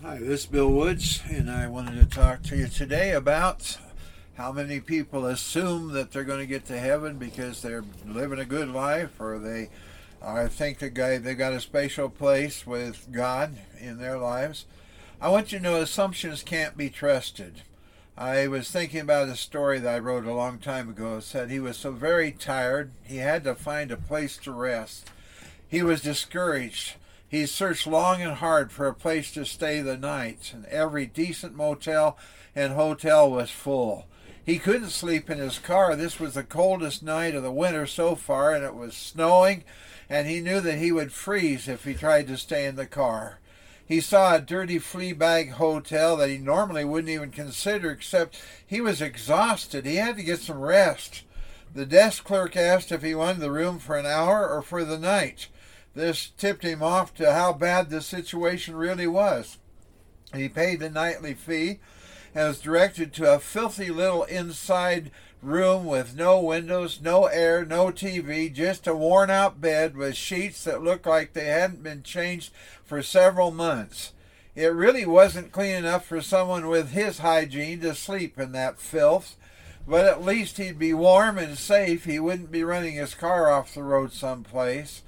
Hi, this is Bill Woods, and I wanted to talk to you today about how many people assume that they're going to get to heaven because they're living a good life or they I think the guy they got a special place with God in their lives. I want you to know assumptions can't be trusted. I was thinking about a story that I wrote a long time ago. It said he was so very tired he had to find a place to rest. He was discouraged he searched long and hard for a place to stay the night, and every decent motel and hotel was full. He couldn't sleep in his car. This was the coldest night of the winter so far, and it was snowing, and he knew that he would freeze if he tried to stay in the car. He saw a dirty flea bag hotel that he normally wouldn't even consider, except he was exhausted. He had to get some rest. The desk clerk asked if he wanted the room for an hour or for the night. This tipped him off to how bad the situation really was. He paid the nightly fee and was directed to a filthy little inside room with no windows, no air, no TV, just a worn out bed with sheets that looked like they hadn't been changed for several months. It really wasn't clean enough for someone with his hygiene to sleep in that filth, but at least he'd be warm and safe. He wouldn't be running his car off the road someplace.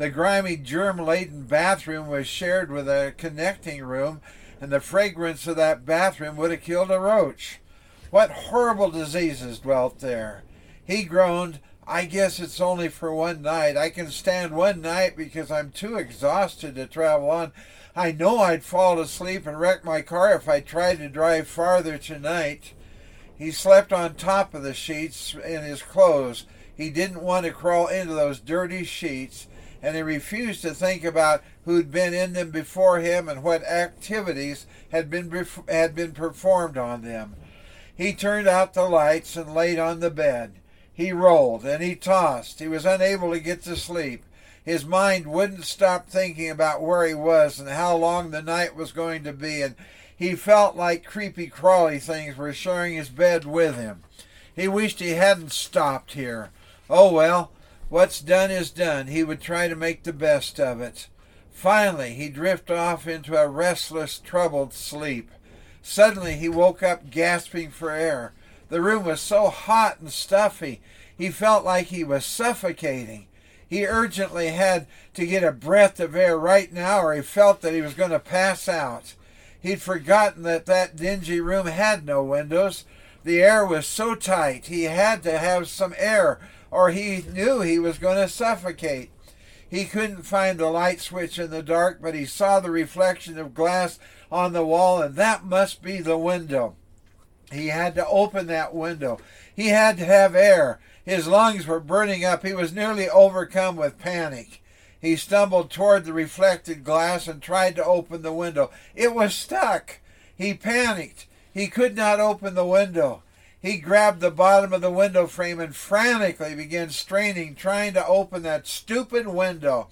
The grimy, germ laden bathroom was shared with a connecting room, and the fragrance of that bathroom would have killed a roach. What horrible diseases dwelt there! He groaned, I guess it's only for one night. I can stand one night because I'm too exhausted to travel on. I know I'd fall asleep and wreck my car if I tried to drive farther tonight. He slept on top of the sheets in his clothes. He didn't want to crawl into those dirty sheets and he refused to think about who'd been in them before him and what activities had been had been performed on them. He turned out the lights and laid on the bed. He rolled and he tossed. He was unable to get to sleep. His mind wouldn't stop thinking about where he was and how long the night was going to be, and he felt like creepy crawly things were sharing his bed with him. He wished he hadn't stopped here. Oh well, What's done is done. He would try to make the best of it. Finally, he drifted off into a restless, troubled sleep. Suddenly, he woke up gasping for air. The room was so hot and stuffy, he felt like he was suffocating. He urgently had to get a breath of air right now, or he felt that he was going to pass out. He'd forgotten that that dingy room had no windows. The air was so tight, he had to have some air or he knew he was going to suffocate. He couldn't find the light switch in the dark, but he saw the reflection of glass on the wall, and that must be the window. He had to open that window. He had to have air. His lungs were burning up. He was nearly overcome with panic. He stumbled toward the reflected glass and tried to open the window. It was stuck. He panicked. He could not open the window. He grabbed the bottom of the window frame and frantically began straining, trying to open that stupid window.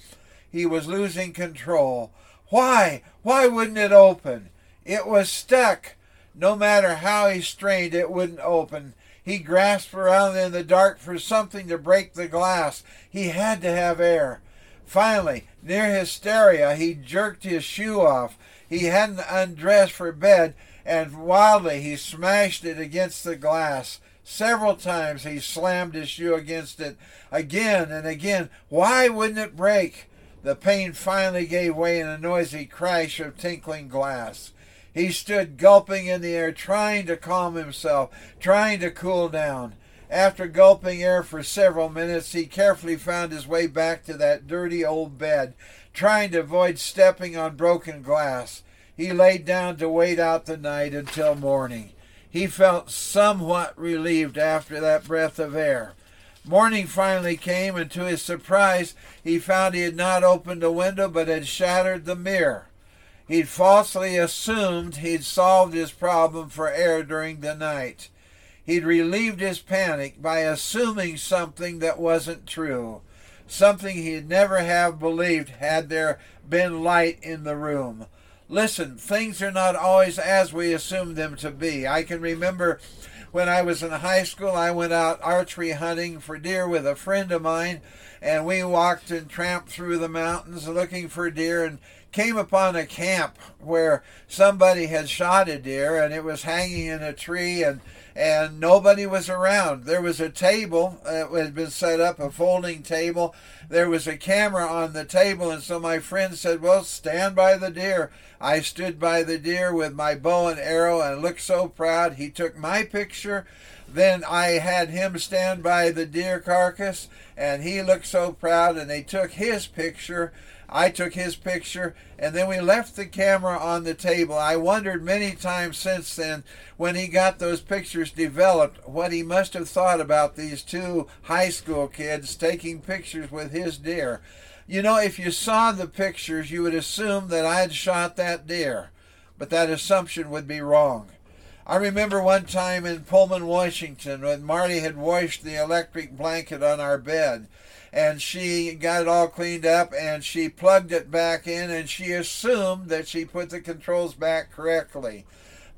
He was losing control. Why? Why wouldn't it open? It was stuck. No matter how he strained, it wouldn't open. He grasped around in the dark for something to break the glass. He had to have air. Finally, near hysteria, he jerked his shoe off. He hadn't undressed for bed, and wildly he smashed it against the glass. Several times he slammed his shoe against it again and again. Why wouldn't it break? The pane finally gave way in a noisy crash of tinkling glass. He stood gulping in the air, trying to calm himself, trying to cool down. After gulping air for several minutes, he carefully found his way back to that dirty old bed, trying to avoid stepping on broken glass. He laid down to wait out the night until morning. He felt somewhat relieved after that breath of air. Morning finally came, and to his surprise, he found he had not opened the window but had shattered the mirror. He'd falsely assumed he'd solved his problem for air during the night. He'd relieved his panic by assuming something that wasn't true, something he'd never have believed had there been light in the room. Listen, things are not always as we assume them to be. I can remember when I was in high school, I went out archery hunting for deer with a friend of mine, and we walked and tramped through the mountains looking for deer and came upon a camp where somebody had shot a deer and it was hanging in a tree and and nobody was around. There was a table that had been set up, a folding table. There was a camera on the table, and so my friend said, Well, stand by the deer. I stood by the deer with my bow and arrow and looked so proud. He took my picture. Then I had him stand by the deer carcass, and he looked so proud, and they took his picture. I took his picture, and then we left the camera on the table. I wondered many times since then, when he got those pictures developed, what he must have thought about these two high school kids taking pictures with his deer. You know, if you saw the pictures, you would assume that I had shot that deer, but that assumption would be wrong. I remember one time in Pullman, Washington, when Marty had washed the electric blanket on our bed and she got it all cleaned up and she plugged it back in and she assumed that she put the controls back correctly.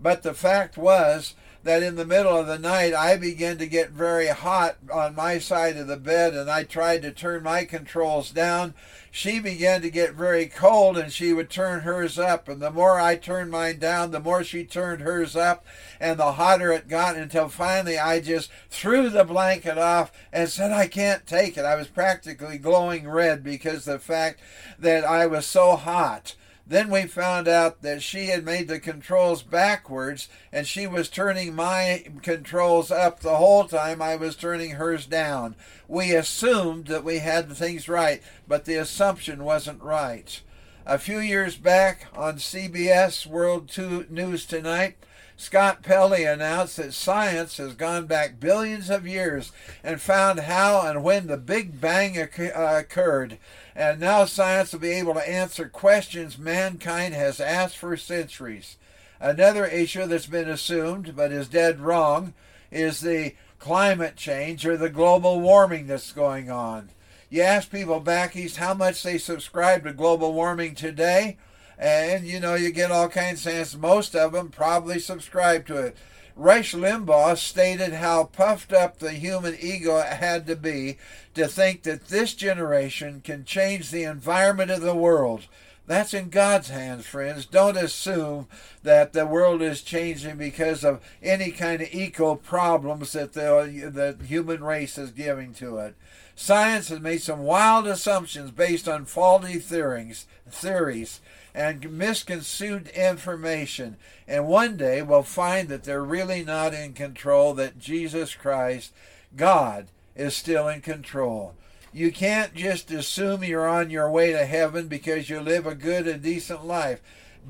But the fact was that in the middle of the night I began to get very hot on my side of the bed and I tried to turn my controls down. She began to get very cold and she would turn hers up. And the more I turned mine down, the more she turned hers up and the hotter it got until finally I just threw the blanket off and said, I can't take it. I was practically glowing red because the fact that I was so hot. Then we found out that she had made the controls backwards and she was turning my controls up the whole time I was turning hers down. We assumed that we had the things right, but the assumption wasn't right. A few years back on CBS World News Tonight, Scott Pelley announced that science has gone back billions of years and found how and when the Big Bang uh, occurred. And now science will be able to answer questions mankind has asked for centuries. Another issue that's been assumed but is dead wrong is the climate change or the global warming that's going on. You ask people back east how much they subscribe to global warming today, and you know, you get all kinds of answers. Most of them probably subscribe to it. Rush Limbaugh stated how puffed up the human ego had to be to think that this generation can change the environment of the world. That's in God's hands, friends. Don't assume that the world is changing because of any kind of eco problems that the, the human race is giving to it. Science has made some wild assumptions based on faulty theories, theories and misconstrued information. And one day we'll find that they're really not in control, that Jesus Christ, God, is still in control. You can't just assume you're on your way to heaven because you live a good and decent life.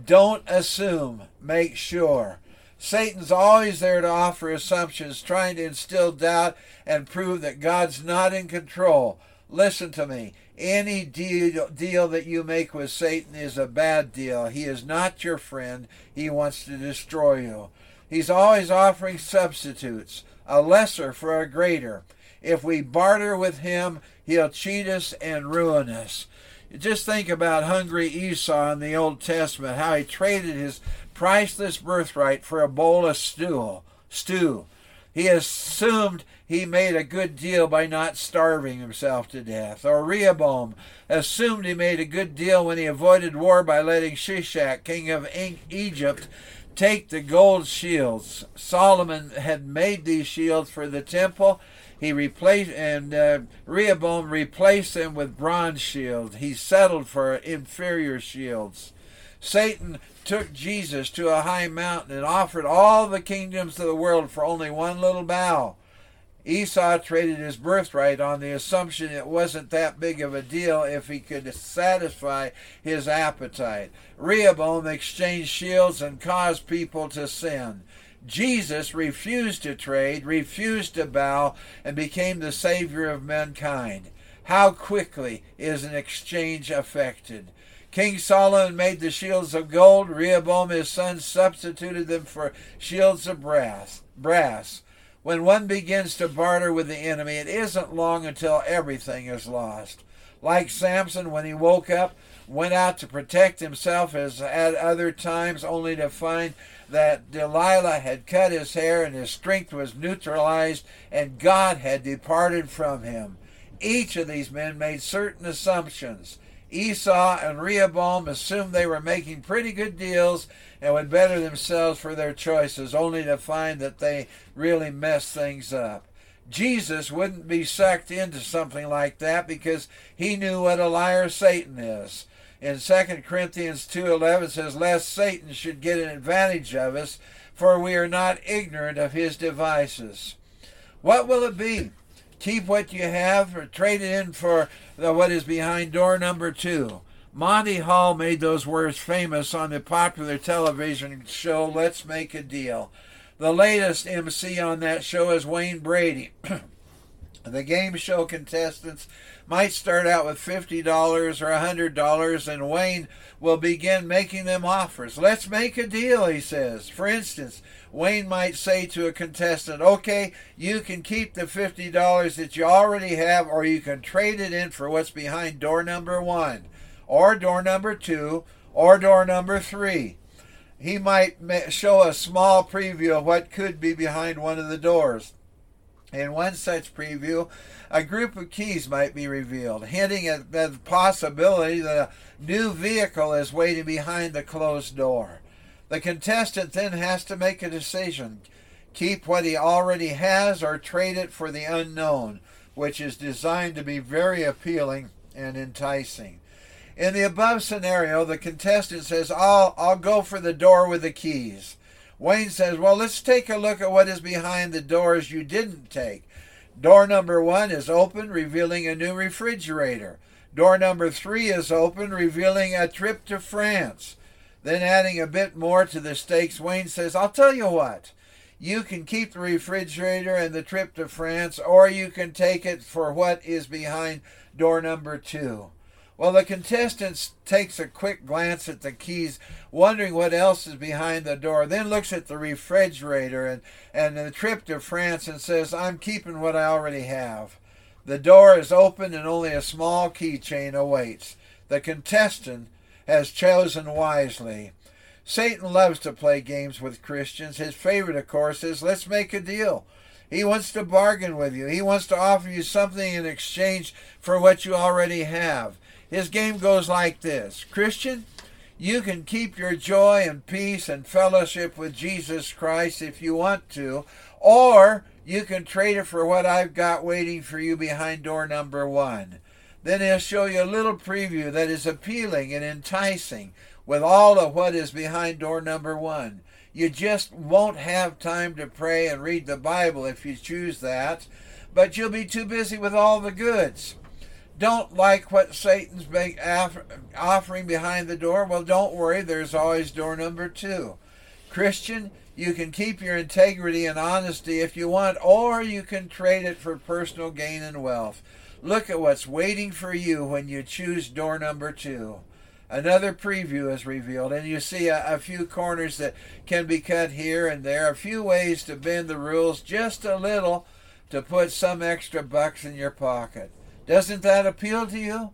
Don't assume, make sure. Satan's always there to offer assumptions, trying to instill doubt and prove that God's not in control. Listen to me. Any deal, deal that you make with Satan is a bad deal. He is not your friend. He wants to destroy you. He's always offering substitutes, a lesser for a greater. If we barter with him, he'll cheat us and ruin us. Just think about hungry Esau in the Old Testament, how he traded his priceless birthright for a bowl of stew. Stew. He assumed he made a good deal by not starving himself to death. Or Rehoboam assumed he made a good deal when he avoided war by letting Shishak, king of Egypt, take the gold shields. Solomon had made these shields for the temple he replaced and uh, Rehoboam replaced them with bronze shields. He settled for inferior shields. Satan took Jesus to a high mountain and offered all the kingdoms of the world for only one little bow. Esau traded his birthright on the assumption it wasn't that big of a deal if he could satisfy his appetite. Rehoboam exchanged shields and caused people to sin. Jesus refused to trade, refused to bow, and became the Savior of mankind. How quickly is an exchange effected? King Solomon made the shields of gold. Rehoboam, his son, substituted them for shields of brass. Brass. When one begins to barter with the enemy, it isn't long until everything is lost. Like Samson, when he woke up, went out to protect himself as at other times, only to find that Delilah had cut his hair and his strength was neutralized and God had departed from him. Each of these men made certain assumptions. Esau and Rehoboam assumed they were making pretty good deals and would better themselves for their choices, only to find that they really messed things up. Jesus wouldn't be sucked into something like that because he knew what a liar Satan is. In 2 Corinthians 2:11 says lest Satan should get an advantage of us for we are not ignorant of his devices. What will it be? Keep what you have or trade it in for the, what is behind door number 2. Monty Hall made those words famous on the popular television show Let's Make a Deal. The latest MC on that show is Wayne Brady. the game show contestants might start out with $50 or $100, and Wayne will begin making them offers. Let's make a deal, he says. For instance, Wayne might say to a contestant, okay, you can keep the $50 that you already have, or you can trade it in for what's behind door number one, or door number two, or door number three he might show a small preview of what could be behind one of the doors. In one such preview, a group of keys might be revealed, hinting at the possibility that a new vehicle is waiting behind the closed door. The contestant then has to make a decision keep what he already has or trade it for the unknown, which is designed to be very appealing and enticing. In the above scenario, the contestant says, I'll, I'll go for the door with the keys. Wayne says, Well, let's take a look at what is behind the doors you didn't take. Door number one is open, revealing a new refrigerator. Door number three is open, revealing a trip to France. Then, adding a bit more to the stakes, Wayne says, I'll tell you what. You can keep the refrigerator and the trip to France, or you can take it for what is behind door number two. Well, the contestant takes a quick glance at the keys, wondering what else is behind the door, then looks at the refrigerator and, and the trip to France and says, I'm keeping what I already have. The door is open and only a small keychain awaits. The contestant has chosen wisely. Satan loves to play games with Christians. His favorite, of course, is let's make a deal. He wants to bargain with you. He wants to offer you something in exchange for what you already have. His game goes like this Christian, you can keep your joy and peace and fellowship with Jesus Christ if you want to, or you can trade it for what I've got waiting for you behind door number one. Then he'll show you a little preview that is appealing and enticing with all of what is behind door number one. You just won't have time to pray and read the Bible if you choose that, but you'll be too busy with all the goods don't like what Satan's offering behind the door, well, don't worry, there's always door number two. Christian, you can keep your integrity and honesty if you want, or you can trade it for personal gain and wealth. Look at what's waiting for you when you choose door number two. Another preview is revealed, and you see a, a, few corners that can be cut here and there, a few ways to bend the rules just a little to put some extra bucks in your pocket. Doesn't that appeal to you?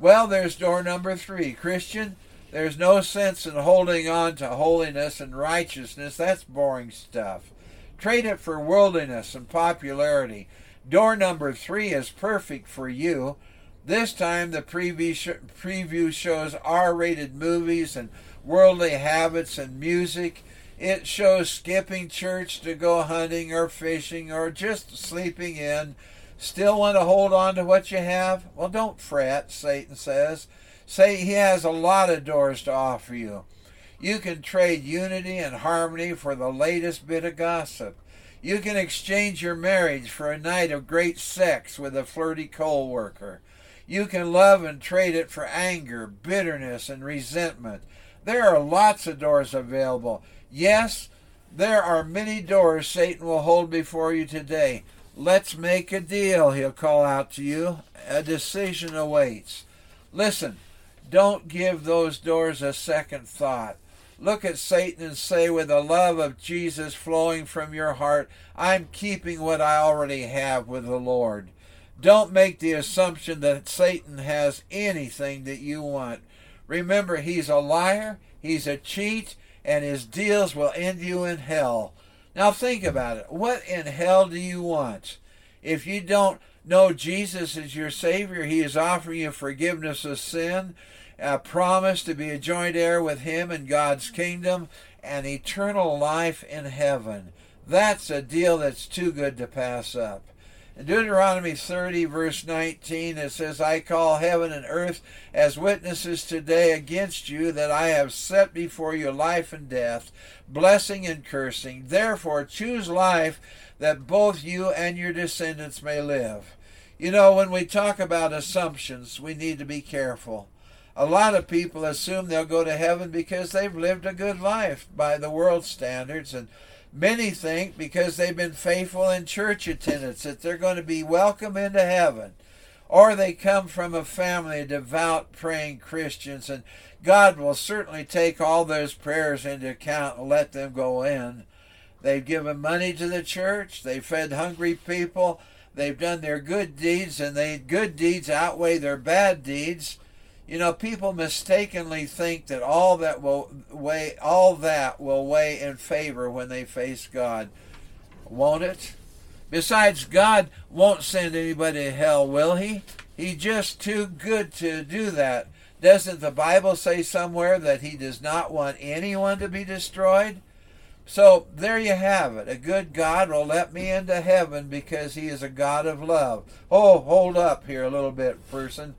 Well, there's door number three. Christian, there's no sense in holding on to holiness and righteousness. That's boring stuff. Trade it for worldliness and popularity. Door number three is perfect for you. This time, the preview shows R rated movies and worldly habits and music. It shows skipping church to go hunting or fishing or just sleeping in Still want to hold on to what you have? Well, don't fret, Satan says. Say he has a lot of doors to offer you. You can trade unity and harmony for the latest bit of gossip. You can exchange your marriage for a night of great sex with a flirty coal worker. You can love and trade it for anger, bitterness, and resentment. There are lots of doors available. Yes, there are many doors Satan will hold before you today. Let's make a deal, he'll call out to you. A decision awaits. Listen, don't give those doors a second thought. Look at Satan and say, with the love of Jesus flowing from your heart, I'm keeping what I already have with the Lord. Don't make the assumption that Satan has anything that you want. Remember, he's a liar, he's a cheat, and his deals will end you in hell. Now think about it. What in hell do you want? If you don't know Jesus is your Savior. He is offering you forgiveness of sin, a promise to be a joint heir with Him in God's kingdom, and eternal life in heaven. That's a deal that's too good to pass up. In Deuteronomy 30, verse 19, it says, I call heaven and earth as witnesses today against you that I have set before you life and death, blessing and cursing. Therefore, choose life that both you and your descendants may live. You know, when we talk about assumptions, we need to be careful. A lot of people assume they'll go to heaven because they've lived a good life by the world standards and Many think because they've been faithful in church attendance that they're going to be welcome into heaven. Or they come from a family of devout praying Christians, and God will certainly take all those prayers into account and let them go in. They've given money to the church, they've fed hungry people, they've done their good deeds, and their good deeds outweigh their bad deeds. You know, people mistakenly think that all that will weigh all that will weigh in favor when they face God. Won't it? Besides, God won't send anybody to hell, will he? He's just too good to do that. Doesn't the Bible say somewhere that he does not want anyone to be destroyed? So there you have it. A good God will let me into heaven because he is a God of love. Oh, hold up here a little bit, person.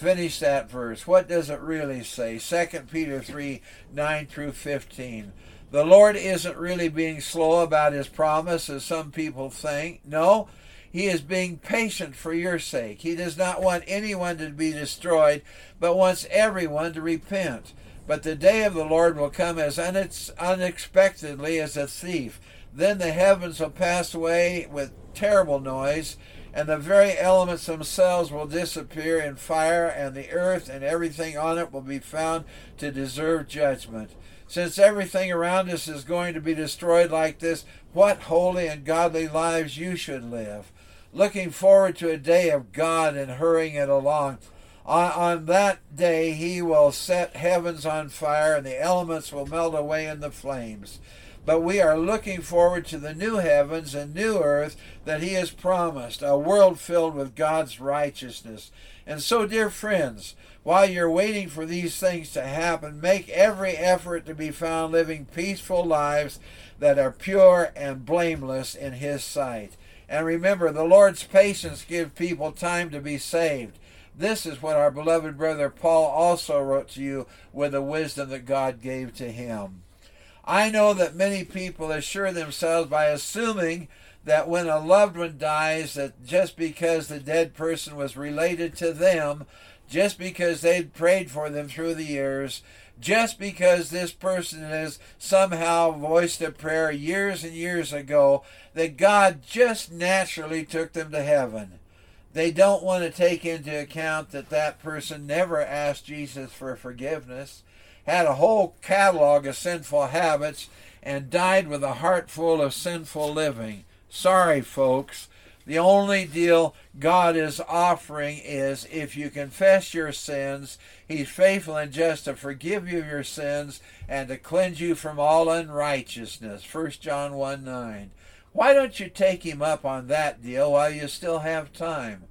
Finish that verse. What does it really say? 2 Peter 3 9 through 15. The Lord isn't really being slow about his promise, as some people think. No, he is being patient for your sake. He does not want anyone to be destroyed, but wants everyone to repent. But the day of the Lord will come as unexpectedly as a thief. Then the heavens will pass away with terrible noise and the very elements themselves will disappear in fire, and the earth and everything on it will be found to deserve judgment. Since everything around us is going to be destroyed like this, what holy and godly lives you should live. Looking forward to a day of God and hurrying it along. On, that day, He will set heavens on fire, and the elements will melt away in the flames but we are looking forward to the new heavens and new earth that He has promised, a world filled with God's righteousness. And so, dear friends, while you're waiting for these things to happen, make every effort to be found living peaceful lives that are pure and blameless in His sight. And remember, the Lord's patience gives people time to be saved. This is what our beloved brother Paul also wrote to you with the wisdom that God gave to him. I know that many people assure themselves by assuming that when a loved one dies, that just because the dead person was related to them, just because they'd prayed for them through the years, just because this person has somehow voiced a prayer years and years ago, that God just naturally took them to heaven. They don't want to take into account that that person never asked Jesus for forgiveness had a whole catalog of sinful habits, and died with a heart full of sinful living. Sorry, folks. The only deal God is offering is if you confess your sins, He's faithful and just to forgive you your sins and to cleanse you from all unrighteousness. 1 John 1 9. Why don't you take Him up on that deal while you still have time?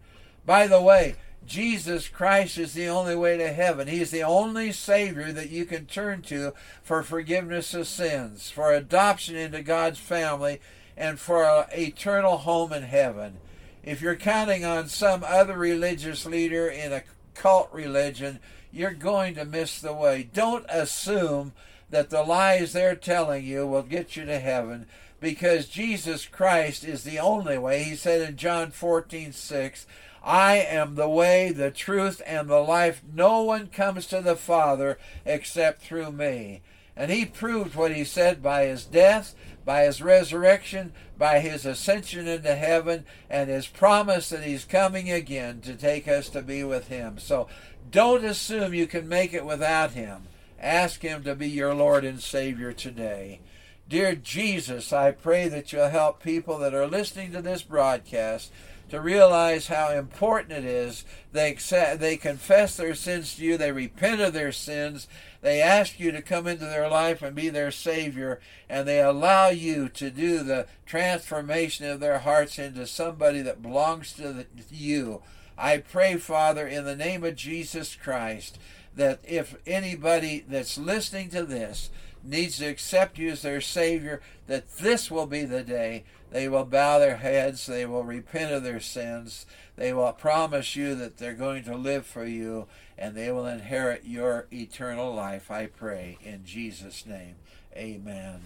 By the way, Jesus Christ is the only way to heaven. He's the only Savior that you can turn to for forgiveness of sins, for adoption into God's family, and for an eternal home in heaven. If you're counting on some other religious leader in a cult religion, you're going to miss the way. Don't assume that the lies they're telling you will get you to heaven because Jesus Christ is the only way. He said in John 14 6, I am the way, the truth, and the life. No one comes to the Father except through me. And he proved what he said by his death, by his resurrection, by his ascension into heaven, and his promise that he's coming again to take us to be with him. So don't assume you can make it without him. Ask him to be your Lord and Savior today. Dear Jesus, I pray that you'll help people that are listening to this broadcast to realize how important it is. They accept, they confess their sins to you. They repent of their sins. They ask you to come into their life and be their Savior, and they allow you to do the transformation of their hearts into somebody that belongs to the, you. I pray, Father, in the name of Jesus Christ, that if anybody that's listening to this needs to accept you as their Savior, that this will be the day they will bow their heads, they will repent of their sins, they will promise you that they're going to live for you, and they will inherit your eternal life. I pray in Jesus' name. Amen.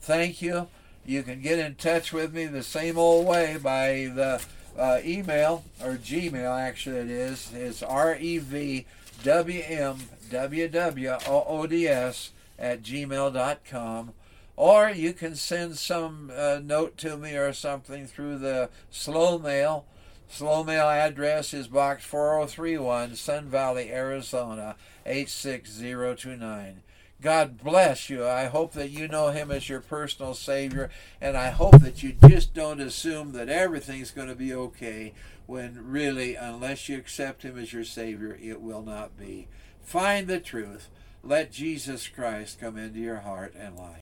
Thank you. You can get in touch with me the same old way by the uh, email or Gmail, actually, it is. It's R E V W M W W O O D S at gmail.com. Or you can send some uh, note to me or something through the slow mail. Slow mail address is Box 4031, Sun Valley, Arizona 86029. God bless you. I hope that you know Him as your personal Savior, and I hope that you just don't assume that everything's going to be okay when really, unless you accept Him as your Savior, it will not be. Find the truth. Let Jesus Christ come into your heart and life.